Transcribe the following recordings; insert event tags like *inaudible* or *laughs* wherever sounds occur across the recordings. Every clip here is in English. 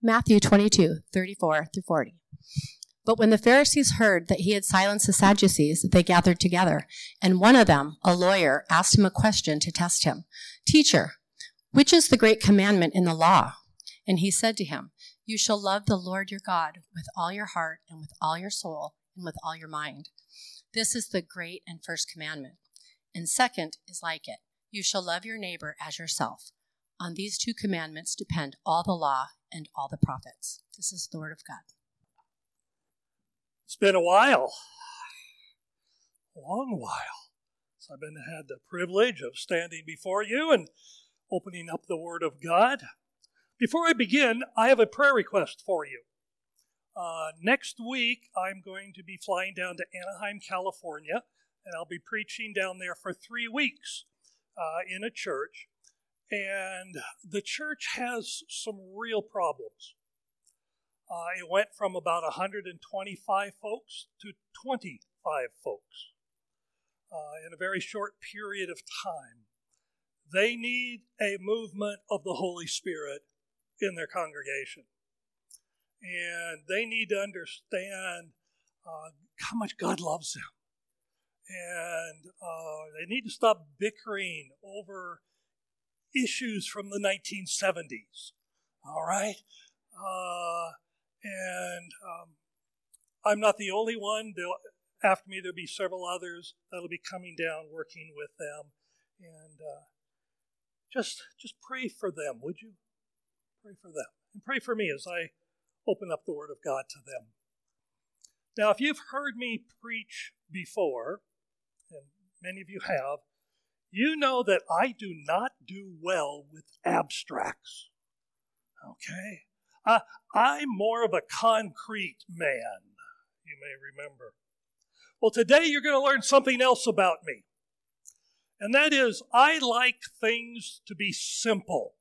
Matthew 22, 34 through 40. But when the Pharisees heard that he had silenced the Sadducees, they gathered together. And one of them, a lawyer, asked him a question to test him Teacher, which is the great commandment in the law? And he said to him, You shall love the Lord your God with all your heart and with all your soul and with all your mind. This is the great and first commandment. And second is like it You shall love your neighbor as yourself. On these two commandments depend all the law and all the prophets. This is the word of God. It's been a while, a long while, since I've been had the privilege of standing before you and opening up the Word of God. Before I begin, I have a prayer request for you. Uh, next week, I'm going to be flying down to Anaheim, California, and I'll be preaching down there for three weeks uh, in a church. And the church has some real problems. Uh, it went from about 125 folks to 25 folks uh, in a very short period of time. They need a movement of the Holy Spirit in their congregation. And they need to understand uh, how much God loves them. And uh, they need to stop bickering over issues from the 1970s. All right? Uh, and um, I'm not the only one. They'll, after me, there'll be several others that'll be coming down, working with them. And uh, just, just pray for them, would you? Pray for them. And pray for me as I open up the Word of God to them. Now, if you've heard me preach before, and many of you have, you know that I do not do well with abstracts. Okay? Uh, I'm more of a concrete man, you may remember. Well, today you're going to learn something else about me. And that is, I like things to be simple.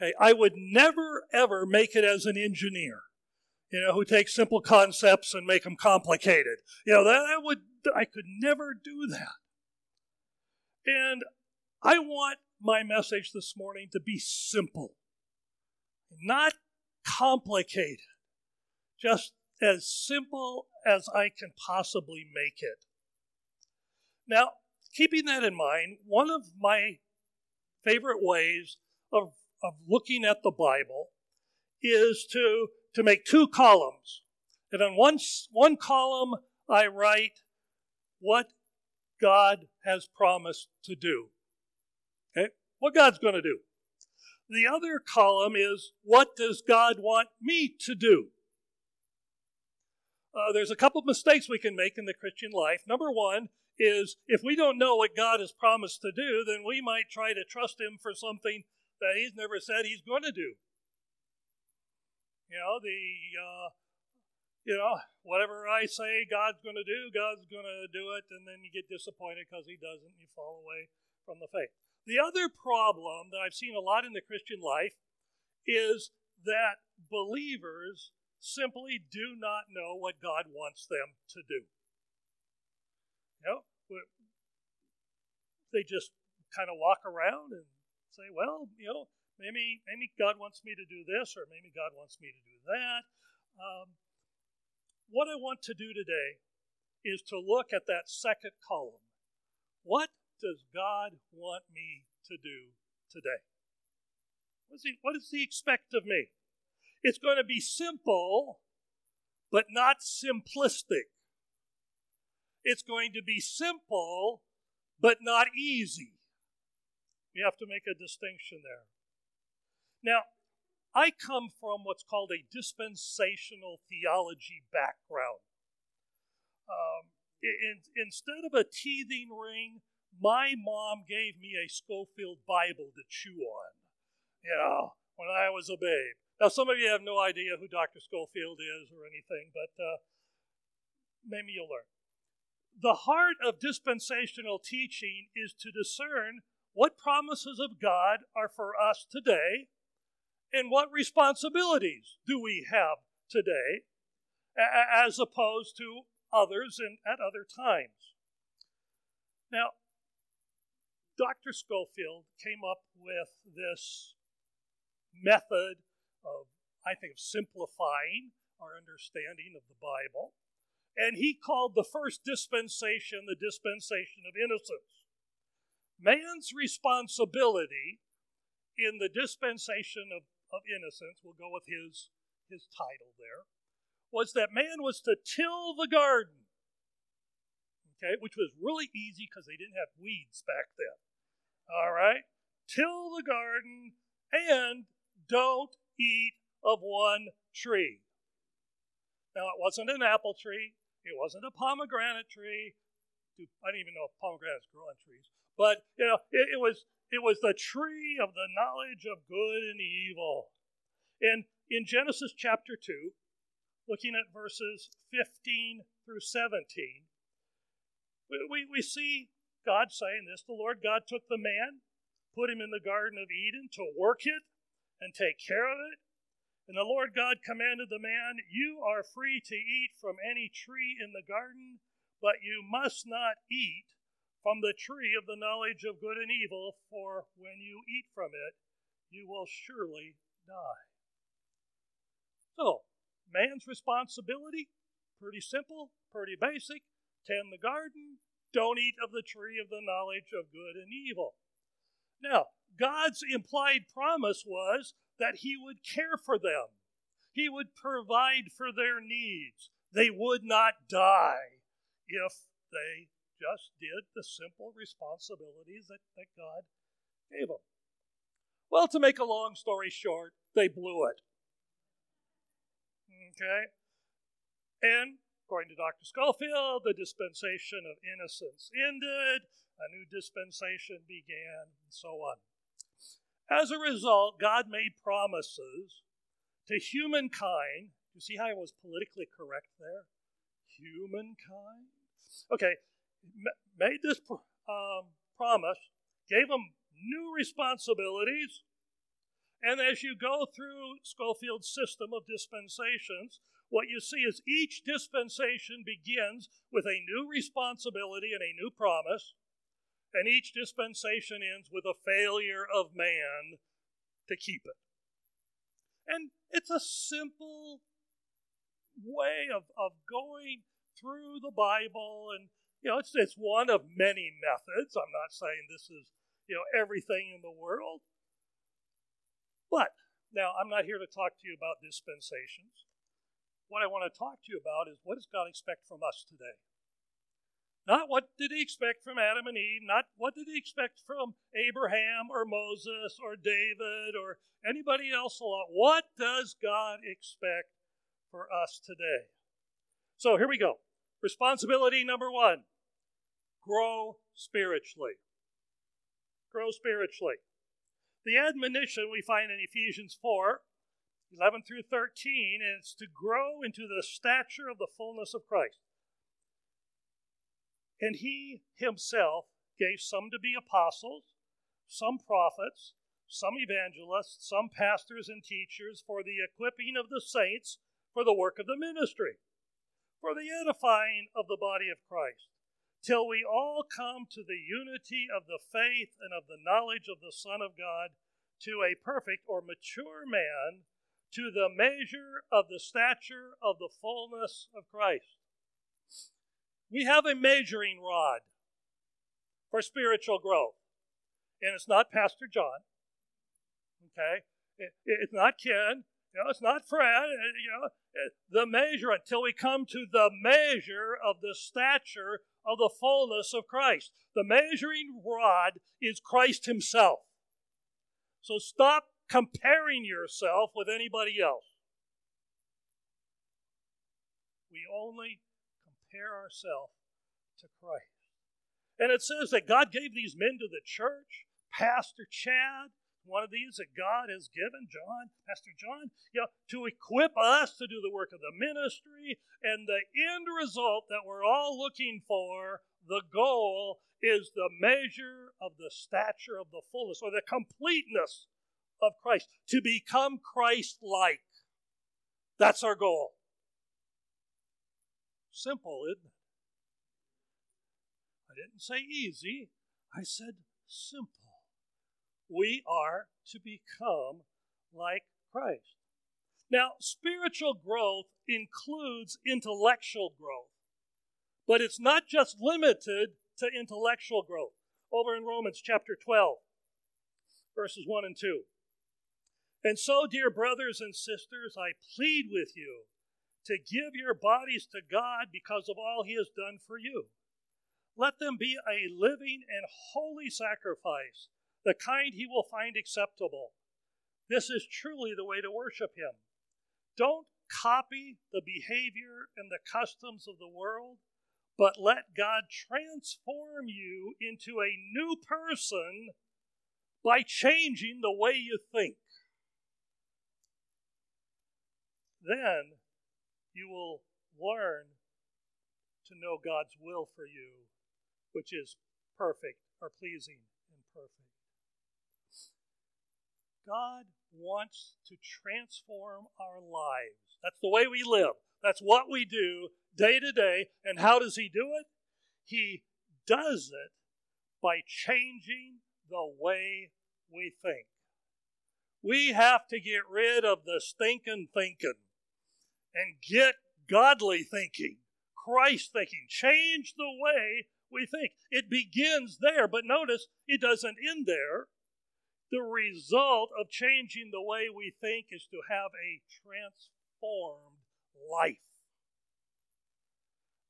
Okay, I would never ever make it as an engineer, you know, who takes simple concepts and make them complicated. You know, that, that would I could never do that. And I want my message this morning to be simple, not complicated, just as simple as I can possibly make it. Now, keeping that in mind, one of my favorite ways of, of looking at the Bible is to, to make two columns. And on one, one column, I write what God has promised to do. Okay? What God's going to do. The other column is what does God want me to do? Uh, there's a couple of mistakes we can make in the Christian life. Number one is if we don't know what God has promised to do, then we might try to trust Him for something that He's never said He's going to do. You know, the uh, you know, whatever I say God's going to do, God's going to do it, and then you get disappointed because He doesn't, and you fall away from the faith. The other problem that I've seen a lot in the Christian life is that believers simply do not know what God wants them to do. You know, they just kind of walk around and say, well, you know, maybe maybe God wants me to do this, or maybe God wants me to do that. Um, what I want to do today is to look at that second column. What does God want me to do today? What does he, what does he expect of me? It's going to be simple, but not simplistic. It's going to be simple, but not easy. We have to make a distinction there. Now, I come from what's called a dispensational theology background. Um, in, instead of a teething ring, my mom gave me a Scofield Bible to chew on, you know, when I was a babe. Now, some of you have no idea who Dr. Scofield is or anything, but uh, maybe you'll learn. The heart of dispensational teaching is to discern what promises of God are for us today and what responsibilities do we have today as opposed to others and at other times? Now, Dr. Scofield came up with this method of I think, of simplifying our understanding of the Bible. And he called the first dispensation the dispensation of innocence. Man's responsibility in the dispensation of, of innocence, we'll go with his, his title there, was that man was to till the garden. Okay, which was really easy because they didn't have weeds back then. All right? Till the garden and don't eat of one tree. Now, it wasn't an apple tree, it wasn't a pomegranate tree. I don't even know if pomegranates grow on trees. But, you know, it, it was it was the tree of the knowledge of good and evil. And in Genesis chapter 2, looking at verses 15 through 17, we, we, we see God saying this The Lord God took the man, put him in the Garden of Eden to work it and take care of it. And the Lord God commanded the man, You are free to eat from any tree in the garden, but you must not eat from the tree of the knowledge of good and evil, for when you eat from it, you will surely die. So, man's responsibility, pretty simple, pretty basic tend the garden, don't eat of the tree of the knowledge of good and evil. Now, God's implied promise was that He would care for them, He would provide for their needs. They would not die if they just did the simple responsibilities that, that God gave them. Well, to make a long story short, they blew it. Okay? And according to Dr. Scofield, the dispensation of innocence ended, a new dispensation began, and so on. As a result, God made promises to humankind. You see how I was politically correct there? Humankind? Okay, made this um, promise, gave them new responsibilities, and as you go through Scofield's system of dispensations, what you see is each dispensation begins with a new responsibility and a new promise, and each dispensation ends with a failure of man to keep it. And it's a simple way of, of going through the Bible, and you know, it's, it's one of many methods. I'm not saying this is you know everything in the world, but now I'm not here to talk to you about dispensations. What I want to talk to you about is what does God expect from us today? Not what did he expect from Adam and Eve, not what did he expect from Abraham or Moses or David or anybody else a lot. What does God expect for us today? So here we go. Responsibility number one grow spiritually. Grow spiritually. The admonition we find in Ephesians 4 11 through 13 is to grow into the stature of the fullness of Christ. And he himself gave some to be apostles, some prophets, some evangelists, some pastors and teachers for the equipping of the saints for the work of the ministry, for the edifying of the body of Christ, till we all come to the unity of the faith and of the knowledge of the Son of God, to a perfect or mature man, to the measure of the stature of the fullness of Christ we have a measuring rod for spiritual growth. And it's not Pastor John. Okay? It, it's not Ken. You know, it's not Fred. You know, the measure until we come to the measure of the stature of the fullness of Christ. The measuring rod is Christ Himself. So stop comparing yourself with anybody else. We only compare ourselves to Christ. And it says that God gave these men to the church, Pastor Chad, one of these that God has given, John, Pastor John, you know, to equip us to do the work of the ministry. And the end result that we're all looking for, the goal, is the measure of the stature of the fullness or the completeness of Christ, to become Christ like. That's our goal. Simple, isn't it? I didn't say easy, I said simple. We are to become like Christ. Now, spiritual growth includes intellectual growth, but it's not just limited to intellectual growth. Over in Romans chapter 12, verses 1 and 2. And so, dear brothers and sisters, I plead with you to give your bodies to God because of all He has done for you. Let them be a living and holy sacrifice, the kind He will find acceptable. This is truly the way to worship Him. Don't copy the behavior and the customs of the world, but let God transform you into a new person by changing the way you think. Then you will learn to know God's will for you, which is perfect or pleasing and perfect. God wants to transform our lives. That's the way we live. That's what we do day to day. And how does He do it? He does it by changing the way we think. We have to get rid of the stinking thinking and get godly thinking, Christ thinking. Change the way we think. It begins there, but notice it doesn't end there. The result of changing the way we think is to have a transformed life.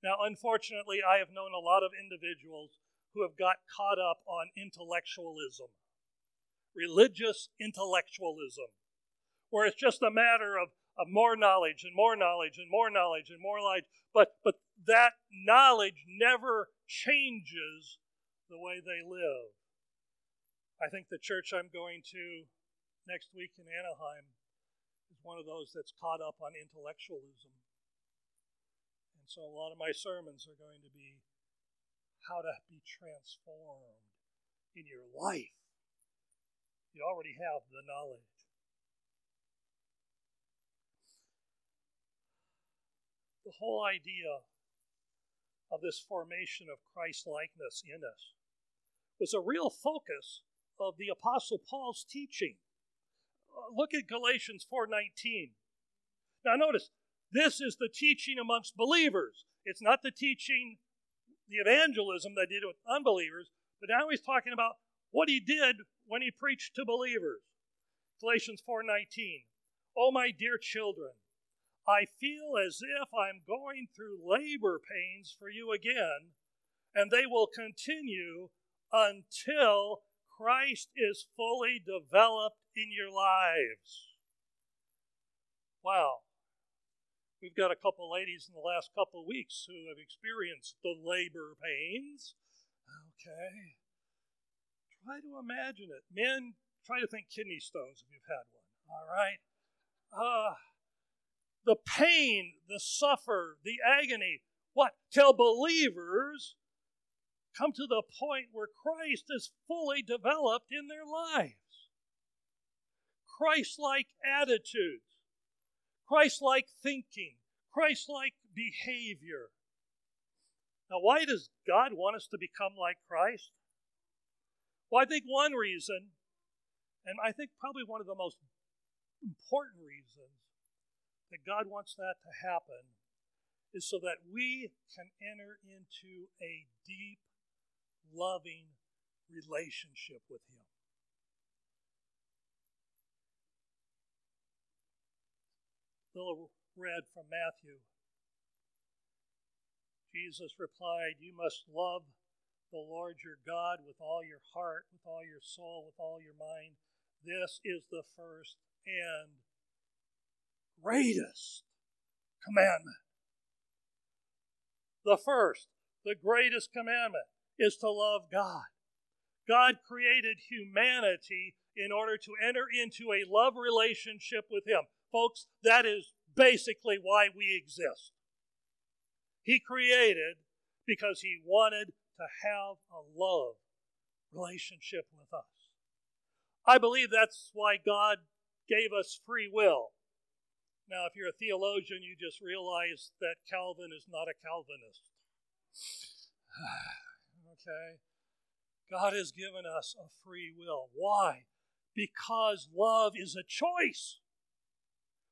Now, unfortunately, I have known a lot of individuals who have got caught up on intellectualism, religious intellectualism, where it's just a matter of of more knowledge and more knowledge and more knowledge and more knowledge. But, but that knowledge never changes the way they live. I think the church I'm going to next week in Anaheim is one of those that's caught up on intellectualism. And so a lot of my sermons are going to be how to be transformed in your life. You already have the knowledge. the whole idea of this formation of Christ likeness in us was a real focus of the apostle Paul's teaching. Uh, look at Galatians 4:19. Now notice, this is the teaching amongst believers. It's not the teaching the evangelism that did with unbelievers, but now he's talking about what he did when he preached to believers. Galatians 4:19. Oh my dear children, I feel as if I'm going through labor pains for you again, and they will continue until Christ is fully developed in your lives. Wow. We've got a couple ladies in the last couple weeks who have experienced the labor pains. Okay. Try to imagine it. Men, try to think kidney stones if you've had one. All right. Uh, the pain, the suffer, the agony. What? Tell believers come to the point where Christ is fully developed in their lives. Christ like attitudes, Christ like thinking, Christ like behavior. Now, why does God want us to become like Christ? Well, I think one reason, and I think probably one of the most important reasons, that God wants that to happen is so that we can enter into a deep, loving relationship with Him. Bill read from Matthew. Jesus replied, You must love the Lord your God with all your heart, with all your soul, with all your mind. This is the first and greatest commandment. The first, the greatest commandment is to love God. God created humanity in order to enter into a love relationship with Him. Folks, that is basically why we exist. He created because He wanted to have a love relationship with us. I believe that's why God gave us free will. Now, if you're a theologian, you just realize that Calvin is not a Calvinist. *sighs* *sighs* okay? God has given us a free will. Why? Because love is a choice.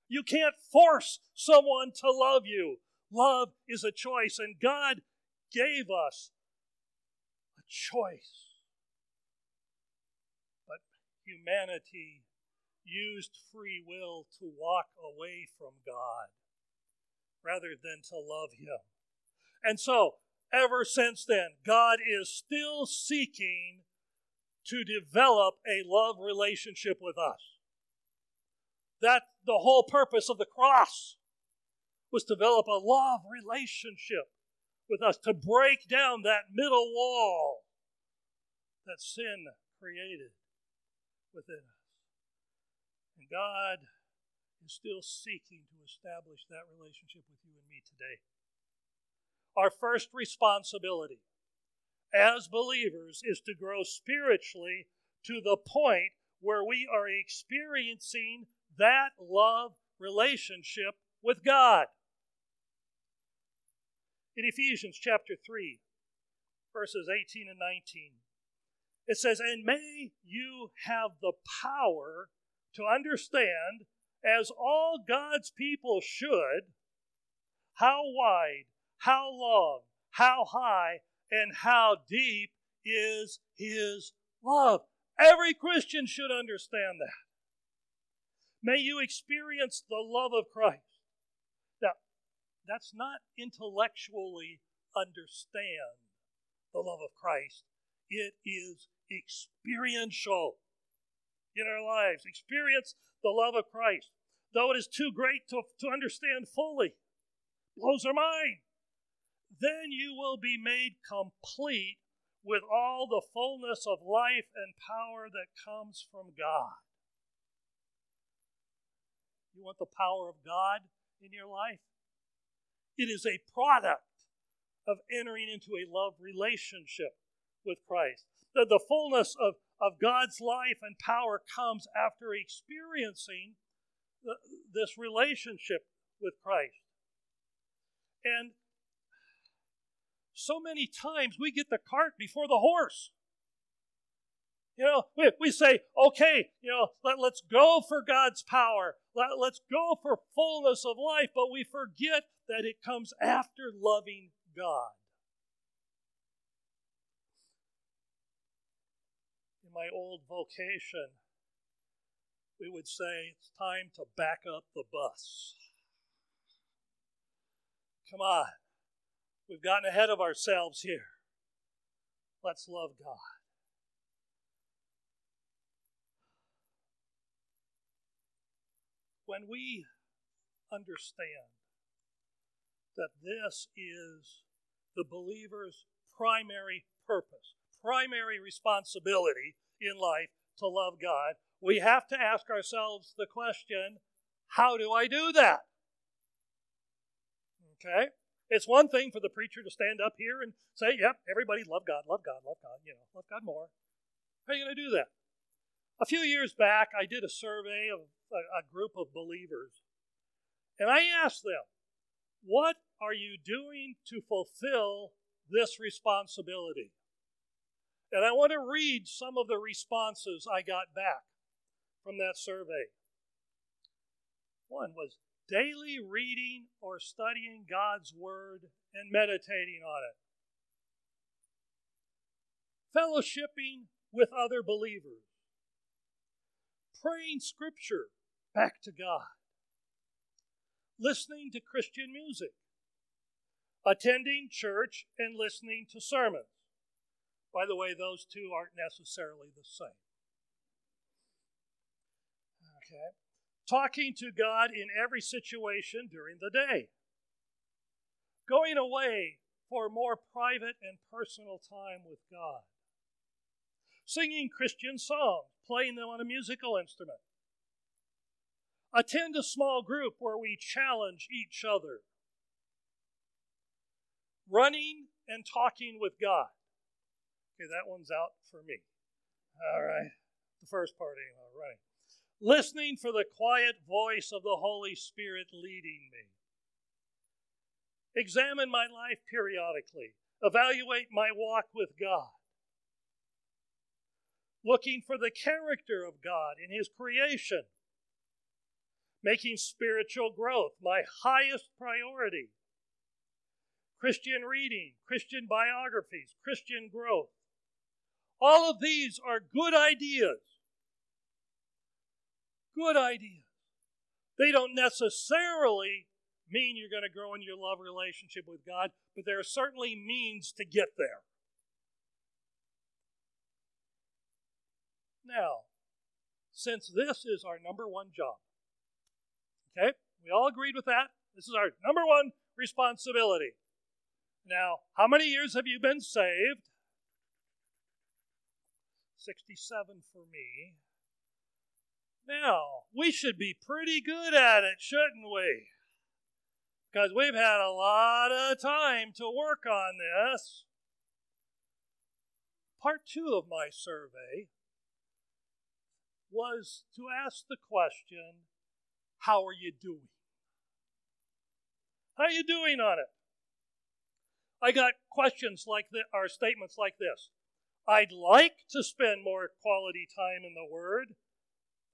You can't force someone to love you. Love is a choice, and God gave us a choice. But humanity used free will to walk away from God rather than to love Him. And so, ever since then, God is still seeking to develop a love relationship with us. That the whole purpose of the cross was to develop a love relationship with us, to break down that middle wall that sin created within us. And God is still seeking to establish that relationship with you and me today. Our first responsibility as believers is to grow spiritually to the point where we are experiencing that love relationship with God. In Ephesians chapter 3, verses 18 and 19, it says, And may you have the power to understand, as all God's people should, how wide, how long, how high, and how deep is His love. Every Christian should understand that. May you experience the love of Christ. Now, that's not intellectually understand the love of Christ, it is experiential in our lives. Experience the love of Christ. Though it is too great to, to understand fully, blows our mind then you will be made complete with all the fullness of life and power that comes from God. You want the power of God in your life? It is a product of entering into a love relationship with Christ. The, the fullness of, of God's life and power comes after experiencing the, this relationship with Christ. And so many times we get the cart before the horse. You know, we, we say, okay, you know, let, let's go for God's power. Let, let's go for fullness of life, but we forget that it comes after loving God. In my old vocation, we would say it's time to back up the bus. Come on. We've gotten ahead of ourselves here. Let's love God. When we understand that this is the believer's primary purpose, primary responsibility in life to love God, we have to ask ourselves the question how do I do that? Okay? It's one thing for the preacher to stand up here and say, yep, everybody love God, love God, love God, you know, love God more. How are you going to do that? A few years back, I did a survey of a, a group of believers, and I asked them, what are you doing to fulfill this responsibility? And I want to read some of the responses I got back from that survey. One was daily reading or studying God's Word and meditating on it, fellowshipping with other believers, praying Scripture back to God, listening to Christian music, attending church and listening to sermons. By the way, those two aren't necessarily the same. Okay talking to God in every situation during the day, going away for more private and personal time with God, singing Christian songs, playing them on a musical instrument. Attend a small group where we challenge each other. Running and talking with God. Okay, that one's out for me. All right. The first part, anyway, running listening for the quiet voice of the Holy Spirit leading me. Examine my life periodically, evaluate my walk with God. Looking for the character of God in His creation. Making spiritual growth my highest priority. Christian reading, Christian biographies, Christian growth. All of these are good ideas. Good ideas. They don't necessarily mean you're going to grow in your love relationship with God, but there are certainly means to get there. Now, since this is our number one job, okay, we all agreed with that. This is our number one responsibility. Now, how many years have you been saved? 67 for me. Now, we should be pretty good at it, shouldn't we? Because we've had a lot of time to work on this. Part two of my survey was to ask the question how are you doing? How are you doing on it? I got questions like this, or statements like this. I'd like to spend more quality time in the Word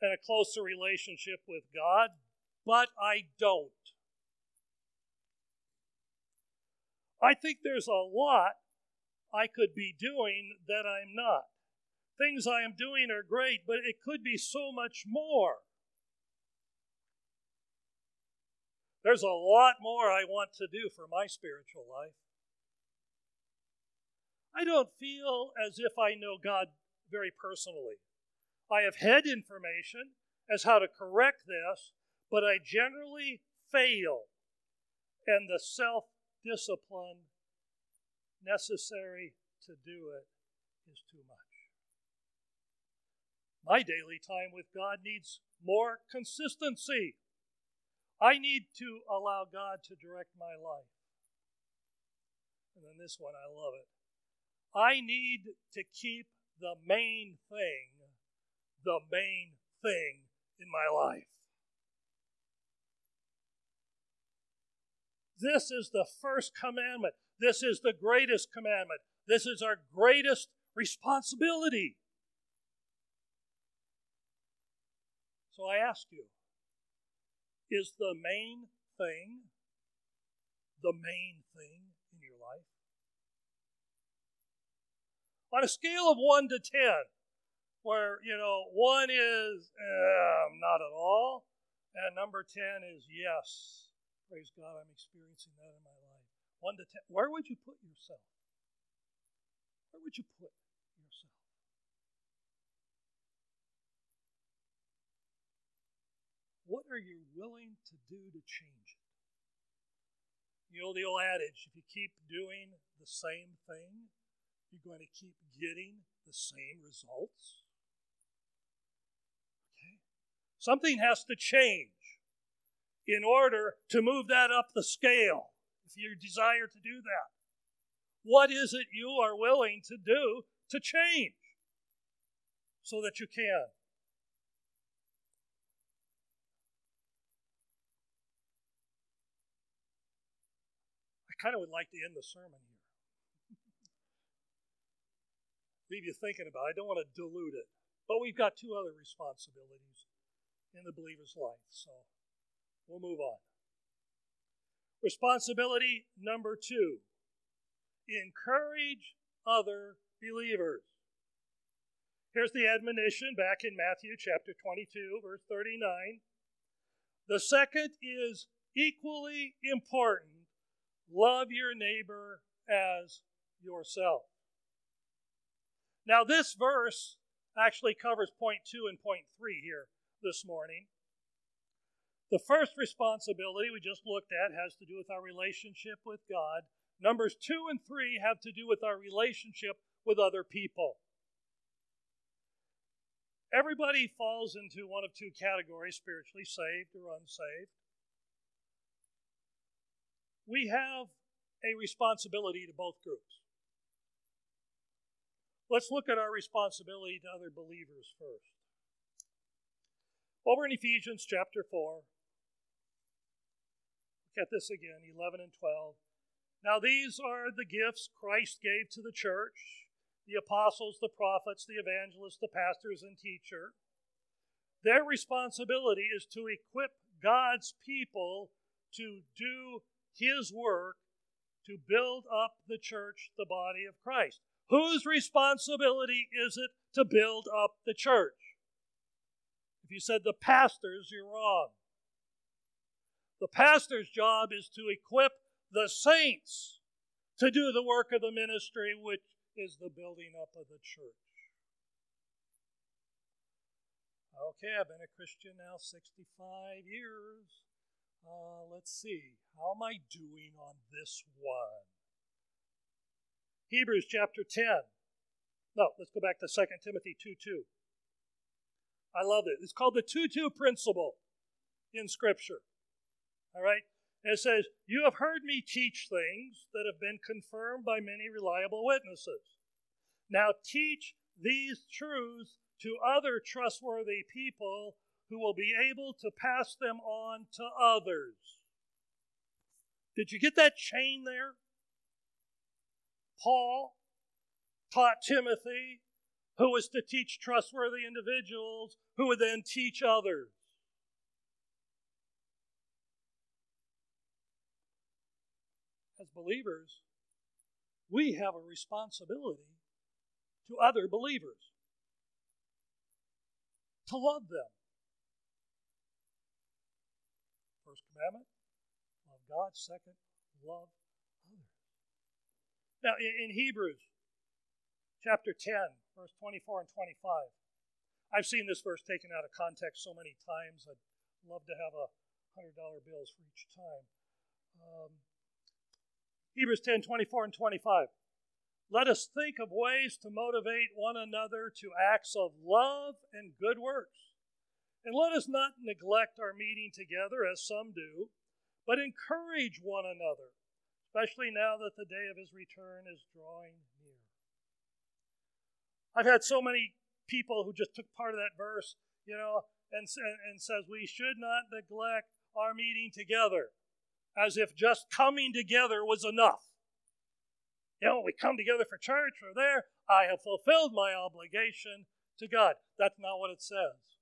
and a closer relationship with God, but I don't. I think there's a lot I could be doing that I'm not. Things I am doing are great, but it could be so much more. There's a lot more I want to do for my spiritual life. I don't feel as if I know God very personally. I have had information as how to correct this, but I generally fail, and the self discipline necessary to do it is too much. My daily time with God needs more consistency. I need to allow God to direct my life. And then this one, I love it. I need to keep the main thing, the main thing in my life. This is the first commandment. This is the greatest commandment. This is our greatest responsibility. So I ask you is the main thing the main thing in your life? On a scale of 1 to 10, where, you know, 1 is eh, not at all, and number 10 is yes. Praise God, I'm experiencing that in my life. One to ten. Where would you put yourself? Where would you put yourself? What are you willing to do to change it? You know the old adage if you keep doing the same thing, you're going to keep getting the same results. Something has to change in order to move that up the scale, if you desire to do that. What is it you are willing to do to change so that you can? I kind of would like to end the sermon here. *laughs* Leave you thinking about it. I don't want to dilute it. But we've got two other responsibilities in the believer's life. So We'll move on. Responsibility number two encourage other believers. Here's the admonition back in Matthew chapter 22, verse 39. The second is equally important love your neighbor as yourself. Now, this verse actually covers point two and point three here this morning. The first responsibility we just looked at has to do with our relationship with God. Numbers two and three have to do with our relationship with other people. Everybody falls into one of two categories spiritually saved or unsaved. We have a responsibility to both groups. Let's look at our responsibility to other believers first. Over in Ephesians chapter 4, at this again 11 and 12. Now, these are the gifts Christ gave to the church the apostles, the prophets, the evangelists, the pastors, and teacher. their responsibility is to equip God's people to do His work to build up the church, the body of Christ. Whose responsibility is it to build up the church? If you said the pastor's, you're wrong. The pastor's job is to equip the saints to do the work of the ministry, which is the building up of the church. Okay, I've been a Christian now 65 years. Uh, let's see. How am I doing on this one? Hebrews chapter 10. No, let's go back to 2 Timothy 2 2. I love it. It's called the 2 2 principle in Scripture. All right? And it says, You have heard me teach things that have been confirmed by many reliable witnesses. Now teach these truths to other trustworthy people who will be able to pass them on to others. Did you get that chain there? Paul taught Timothy, who was to teach trustworthy individuals, who would then teach others. As believers, we have a responsibility to other believers to love them. First commandment love God. Second, love others. Now, in, Hebrews chapter 10, verse 24 and 25, I've seen this verse taken out of context so many times. I'd love to have a $100 bills for each time. Um, Hebrews 10 24 and 25. Let us think of ways to motivate one another to acts of love and good works. And let us not neglect our meeting together as some do, but encourage one another, especially now that the day of his return is drawing. I've had so many people who just took part of that verse, you know, and, and says we should not neglect our meeting together as if just coming together was enough. You know, we come together for church or there, I have fulfilled my obligation to God. That's not what it says.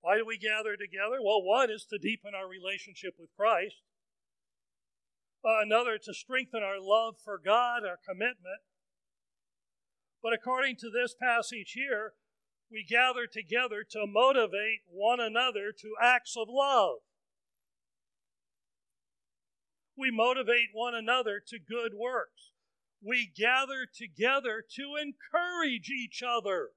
Why do we gather together? Well, one is to deepen our relationship with Christ, uh, another to strengthen our love for God, our commitment. But according to this passage here, we gather together to motivate one another to acts of love. We motivate one another to good works. We gather together to encourage each other.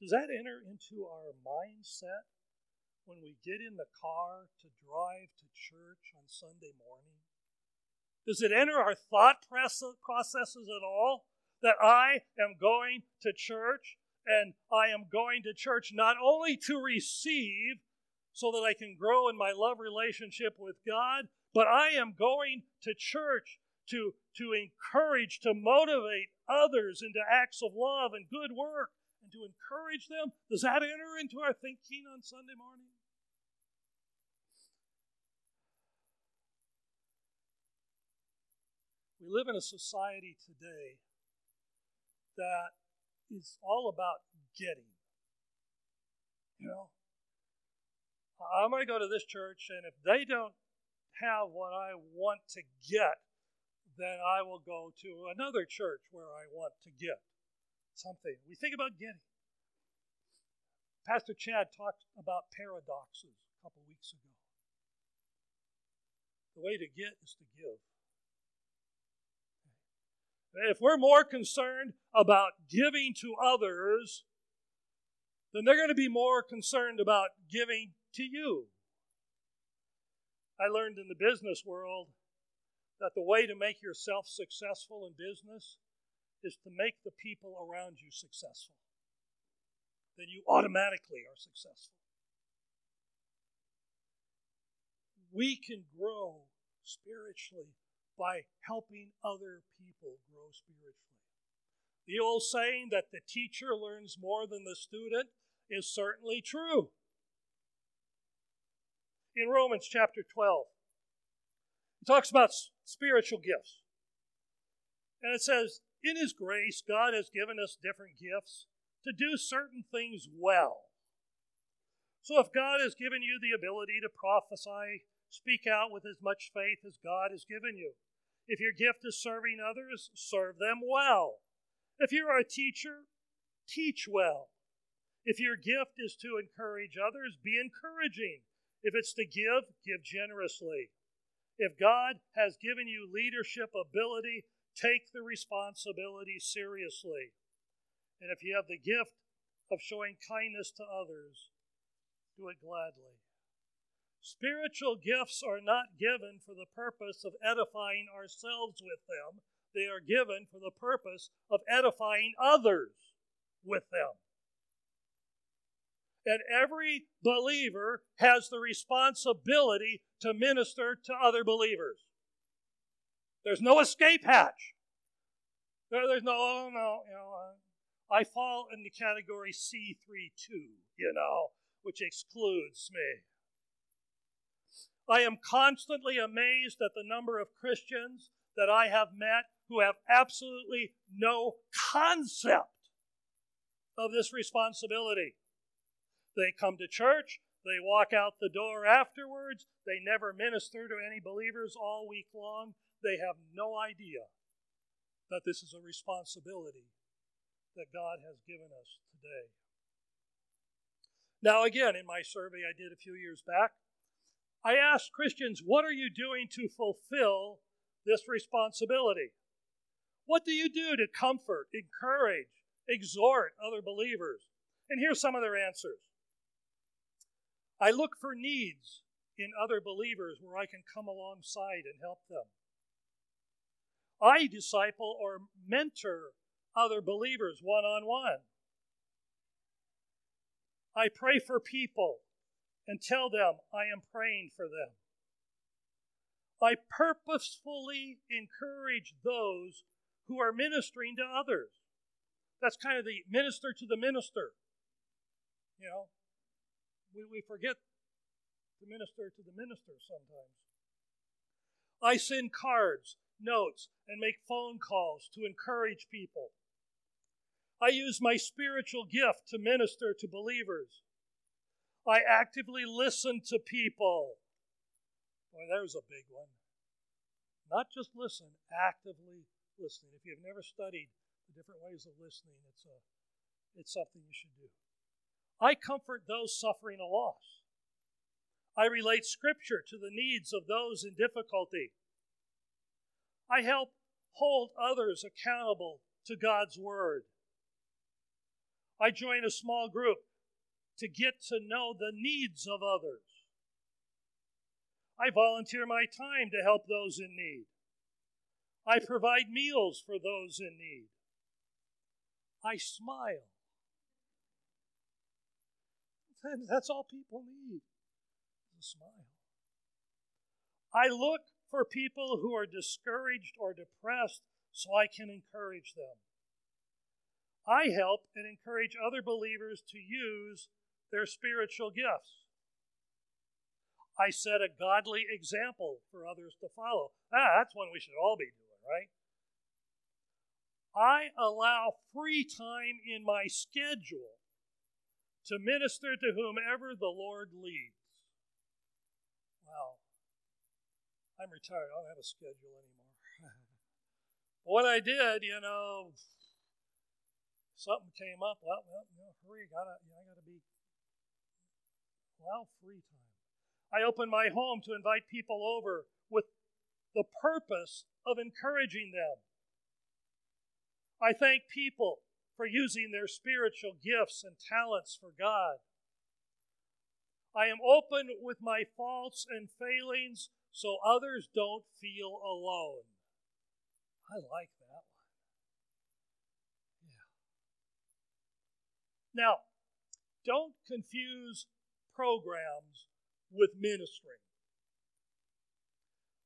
Does that enter into our mindset when we get in the car to drive to church on Sunday morning? Does it enter our thought processes at all that I am going to church and I am going to church not only to receive so that I can grow in my love relationship with God, but I am going to church to, to encourage, to motivate others into acts of love and good work and to encourage them? Does that enter into our thinking on Sunday morning? We live in a society today that is all about getting. You know, I'm going to go to this church, and if they don't have what I want to get, then I will go to another church where I want to get something. We think about getting. Pastor Chad talked about paradoxes a couple weeks ago. The way to get is to give. If we're more concerned about giving to others, then they're going to be more concerned about giving to you. I learned in the business world that the way to make yourself successful in business is to make the people around you successful. Then you automatically are successful. We can grow spiritually by helping other people grow spiritually. The old saying that the teacher learns more than the student is certainly true. In Romans chapter 12, it talks about spiritual gifts. And it says, in His grace, God has given us different gifts to do certain things well. So if God has given you the ability to prophesy, speak out with as much faith as God has given you. If your gift is serving others, serve them well. If you're a teacher, teach well. If your gift is to encourage others, be encouraging. If it's to give, give generously. If God has given you leadership ability, take the responsibility seriously. And if you have the gift of showing kindness to others, do it gladly. Spiritual gifts are not given for the purpose of edifying ourselves with them, they are given for the purpose of edifying others with them. And every believer has the responsibility to minister to other believers. There's no escape hatch. There, there's no, oh no, you know, I fall in the category C32, you know, which excludes me. I am constantly amazed at the number of Christians that I have met who have absolutely no concept of this responsibility. They come to church, they walk out the door afterwards, they never minister to any believers all week long. They have no idea that this is a responsibility that God has given us today. Now, again, in my survey I did a few years back, I ask Christians, What are you doing to fulfill this responsibility? What do you do to comfort, encourage, exhort other believers? And here's some of their answers I look for needs in other believers where I can come alongside and help them. I disciple or mentor other believers one on one. I pray for people and tell them I am praying for them. I purposefully encourage those who are ministering to others. That's kind of the minister to the minister. You know, we, we forget to minister to the minister sometimes. I send cards, notes, and make phone calls to encourage people. I use my spiritual gift to minister to believers. I actively listen to people. Boy, there's a big one. Not just listen, actively listening. If you've never studied the different ways of listening, it's, a, it's something you should do. I comfort those suffering a loss. I relate Scripture to the needs of those in difficulty. I help hold others accountable to God's Word. I join a small group to get to know the needs of others. I volunteer my time to help those in need. I provide meals for those in need. I smile. That's all people need a smile. I look for people who are discouraged or depressed so I can encourage them. I help and encourage other believers to use their spiritual gifts. I set a godly example for others to follow. Ah, that's one we should all be doing, right? I allow free time in my schedule to minister to whomever the Lord leads. Wow. I'm retired. I don't have a schedule anymore. *laughs* what I did, you know, something came up. Well, well you know, hurry, gotta, you know, I got to be. Well, free time. I open my home to invite people over with the purpose of encouraging them. I thank people for using their spiritual gifts and talents for God. I am open with my faults and failings so others don't feel alone. I like that one. Yeah. Now, don't confuse programs with ministry.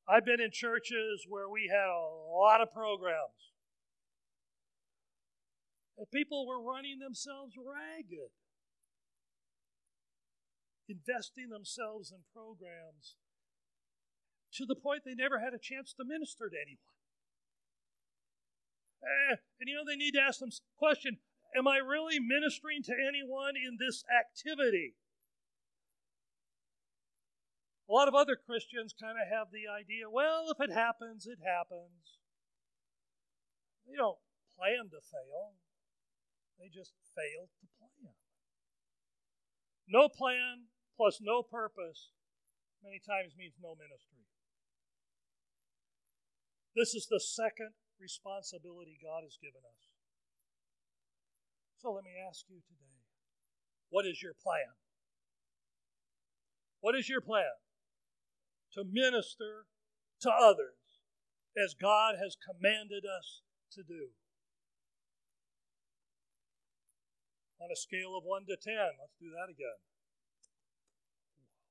I've been in churches where we had a lot of programs. And people were running themselves ragged, investing themselves in programs to the point they never had a chance to minister to anyone. Eh, and you know, they need to ask them question Am I really ministering to anyone in this activity? A lot of other Christians kind of have the idea well, if it happens, it happens. They don't plan to fail, they just fail to plan. No plan plus no purpose many times means no ministry. This is the second responsibility God has given us. So let me ask you today what is your plan? What is your plan? To minister to others as God has commanded us to do. On a scale of 1 to 10, let's do that again.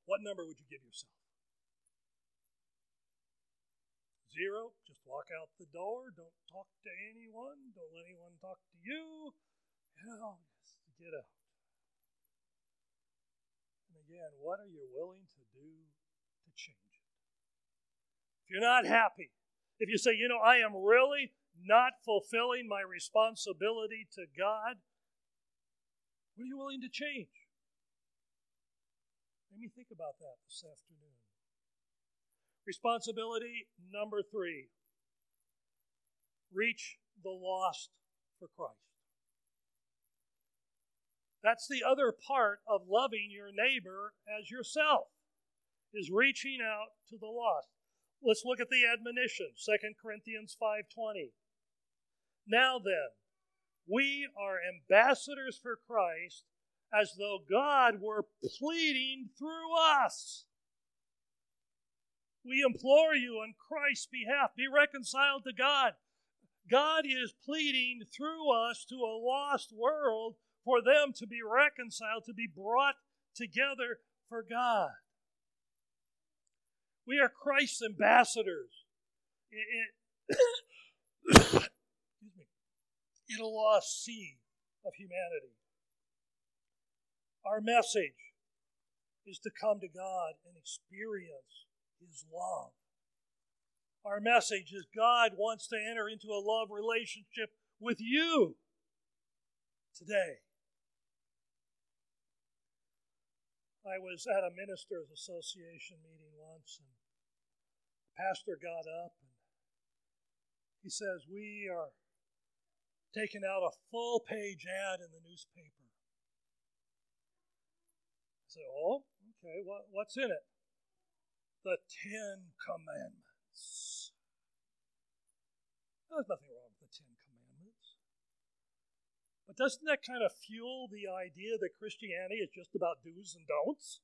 What number would you give yourself? Zero, just walk out the door. Don't talk to anyone. Don't let anyone talk to you. Know, just get out. And again, what are you willing to do to change it? If you're not happy, if you say, you know, I am really not fulfilling my responsibility to God, what are you willing to change? Let me think about that this afternoon. Responsibility number three reach the lost for Christ. That's the other part of loving your neighbor as yourself, is reaching out to the lost. Let's look at the admonition, 2 Corinthians 5:20. Now then, we are ambassadors for Christ as though God were pleading through us. We implore you on Christ's behalf, be reconciled to God. God is pleading through us to a lost world for them to be reconciled, to be brought together for God. We are Christ's ambassadors in, a lost sea of humanity. Our message is to come to God and experience His love. Our message is God wants to enter into a love relationship with you today. I was at a ministers' association meeting once, and the pastor got up and he says, We are taking out a full page ad in the newspaper I say, oh, okay, what, what's in it? The Ten Commandments. There's nothing wrong with the Ten Commandments. But doesn't that kind of fuel the idea that Christianity is just about do's and don'ts?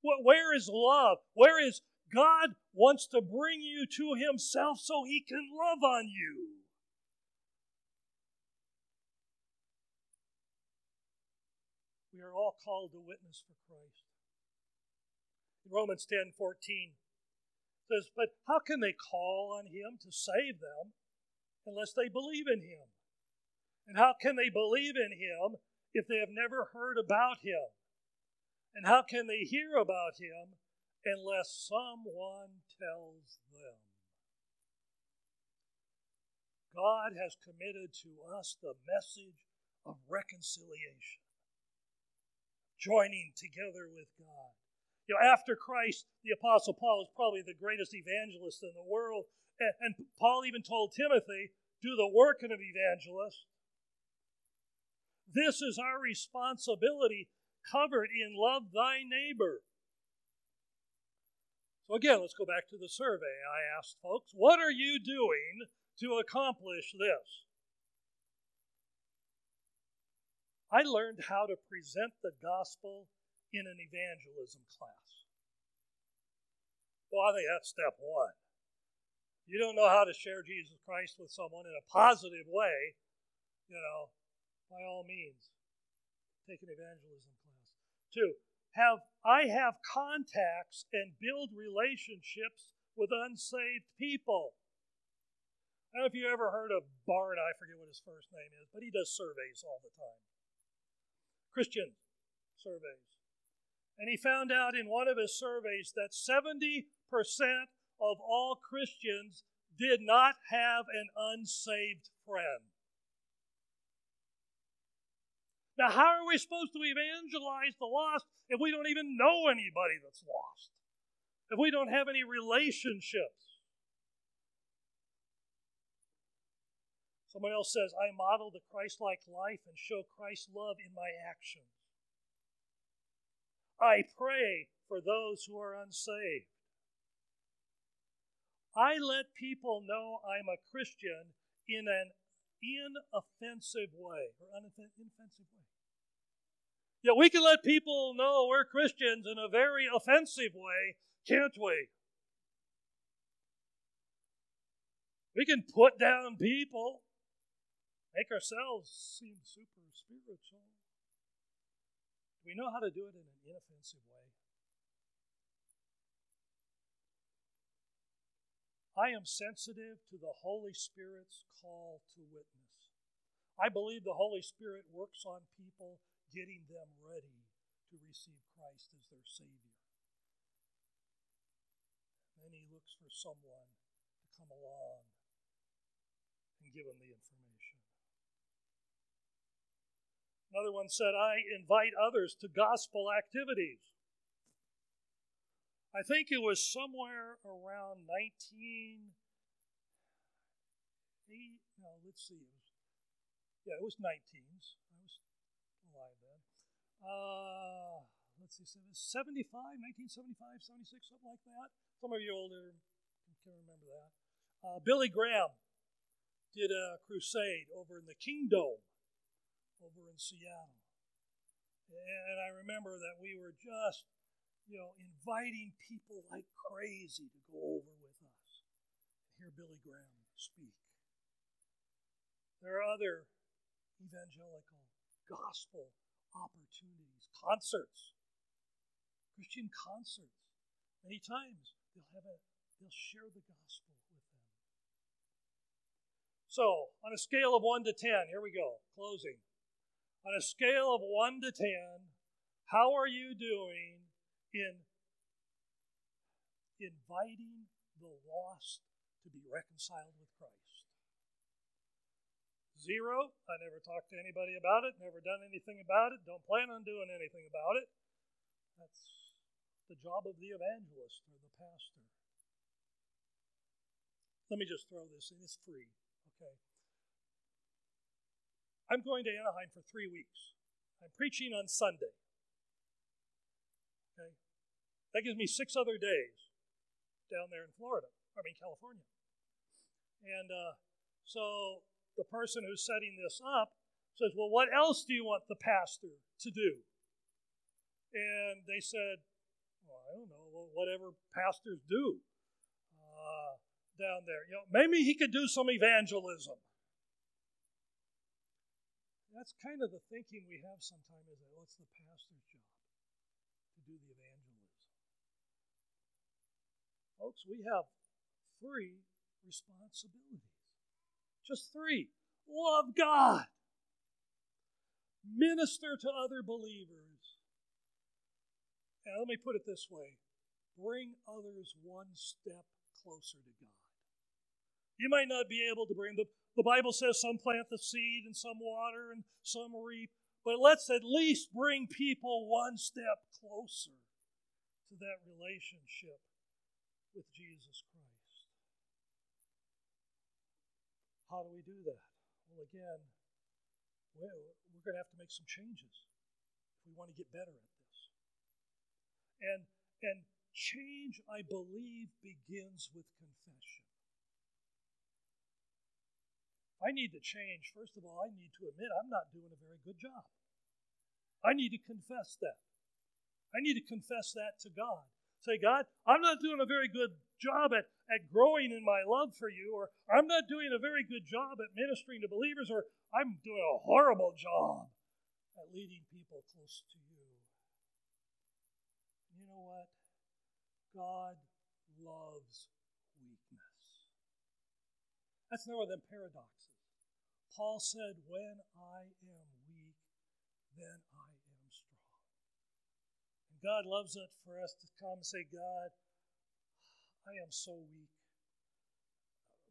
Where is love? Where is God wants to bring you to Himself so He can love on you? We are all called to witness for Christ. Romans 10 14 says, But how can they call on him to save them unless they believe in him? And how can they believe in him if they have never heard about him? And how can they hear about him unless someone tells them? God has committed to us the message of reconciliation joining together with God. You know, after Christ, the Apostle Paul is probably the greatest evangelist in the world. And, Paul even told Timothy, do the work of an evangelist. This is our responsibility covered in love thy neighbor. So, again, let's go back to the survey. I asked folks, what are you doing to accomplish this? I learned how to present the gospel in an evangelism class. Well, I think that's step one. You don't know how to share Jesus Christ with someone in a positive way, you know, by all means, take an evangelism class. Two, have I have contacts and build relationships with unsaved people. I don't know if you ever heard of Barna, I forget what his first name is, but he does surveys all the time. Christian surveys. And he found out in one of his surveys that 70% of all Christians did not have an unsaved friend. Now, how are we supposed to evangelize the lost if we don't even know anybody that's lost? If we don't have any relationships? Someone else says, I model the Christ like life and show Christ's love in my actions. I pray for those who are unsaved. I let people know I'm a Christian in an inoffensive way or inoffensive way. Yeah, we can let people know we're Christians in a very offensive way, can't we? We can put down people, make ourselves seem super spiritual. We know how to do it in an inoffensive way. I am sensitive to the Holy Spirit's call to witness. I believe the Holy Spirit works on people, getting them ready to receive Christ as their Savior. Then He looks for someone to come along and give them the information. Another one said, I invite others to gospel activities. I think it was somewhere around 19. no, let's see. Yeah, it was 19s. I was alive then. Uh, let's see, 75, 1975, 76, something like that. Some of you older can remember that. Uh, Billy Graham did a crusade over in the Kingdome over in Seattle. And I remember that we were just you know, inviting people like crazy to go over with us and hear Billy Graham speak. There are other evangelical gospel opportunities, concerts, Christian concerts. Many times they'll have a they'll share the gospel with them. So, on a scale of 1 to 10, here we go, closing. On a scale of 1 to 10, how are you doing in inviting the lost to be reconciled with Christ. Zero, I never talked to anybody about it, never done anything about it, don't plan on doing anything about it. That's the job of the evangelist or the pastor. Let me just throw this in, it's free, okay? I'm going to Anaheim for three weeks. I'm preaching on Sunday. Okay? That gives me six other days down there in Florida, I mean, California. And uh, so the person who's setting this up says, Well, what else do you want the pastor to do? And they said, Well, I don't know, whatever pastors do uh, down there. You know, maybe he could do some evangelism. That's kind of the thinking we have sometimes is that what's the pastor's job? To do the evangelism. Folks, we have three responsibilities. Just three. Love God, minister to other believers. And let me put it this way bring others one step closer to God. You might not be able to bring the the Bible says some plant the seed and some water and some reap, but let's at least bring people one step closer to that relationship with Jesus Christ. How do we do that? Well, again, we're going to have to make some changes if we want to get better at this. And, and change, I believe, begins with confession. I need to change. First of all, I need to admit I'm not doing a very good job. I need to confess that. I need to confess that to God. Say, God, I'm not doing a very good job at, at growing in my love for you, or I'm not doing a very good job at ministering to believers, or I'm doing a horrible job at leading people close to you. You know what? God loves weakness. That's no more than paradoxes. Paul said, When I am weak, then I am strong. And God loves it for us to come and say, God, I am so weak.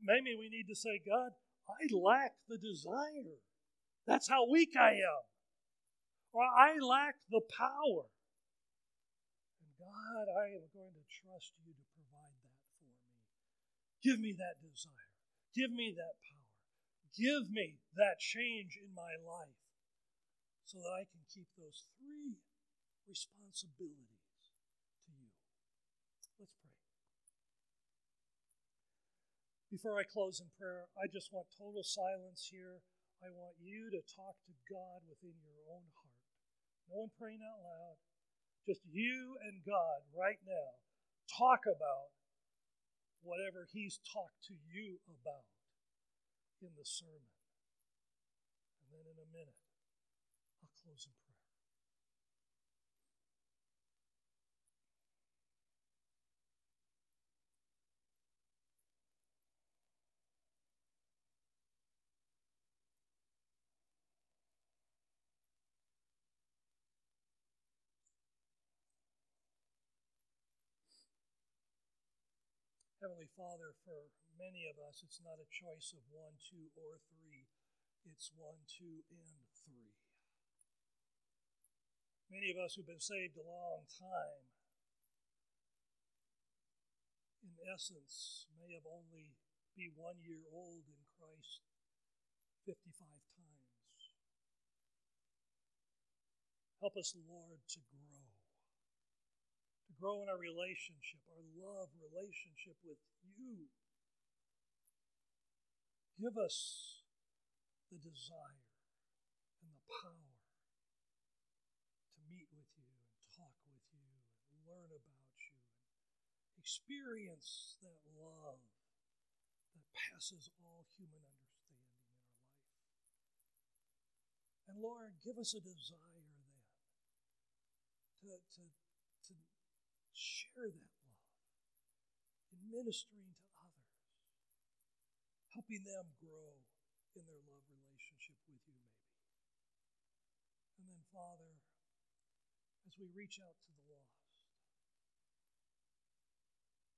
maybe we need to say, God, I lack the desire. That's how weak I am. Or I lack the power. And God, I am going to trust you to provide that for me. Give me that desire. Give me that power. Give me that change in my life so that I can keep those three responsibilities to you. Let's pray. Before I close in prayer, I just want total silence here. I want you to talk to God within your own heart. No one praying out loud. Just you and God right now. Talk about whatever He's talked to you about in the sermon. And then in a minute, I'll close in prayer. Heavenly Father, for many of us, it's not a choice of one, two, or three. It's one, two, and three. Many of us who've been saved a long time, in essence, may have only be one year old in Christ 55 times. Help us, Lord, to grow grow in our relationship, our love relationship with you. Give us the desire and the power to meet with you and talk with you and learn about you and experience that love that passes all human understanding in our life. And Lord, give us a desire then to, to share that love in ministering to others, helping them grow in their love relationship with you, maybe. And then, Father, as we reach out to the lost,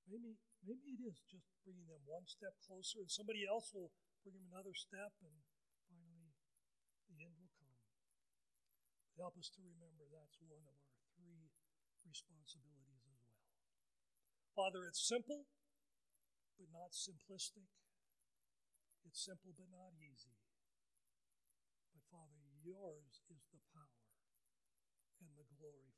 maybe, maybe it is just bringing them one step closer, and somebody else will bring them another step, and finally the end will come. Help us to remember that's one of our three responsibilities Father, it's simple, but not simplistic. It's simple, but not easy. But Father, yours is the power and the glory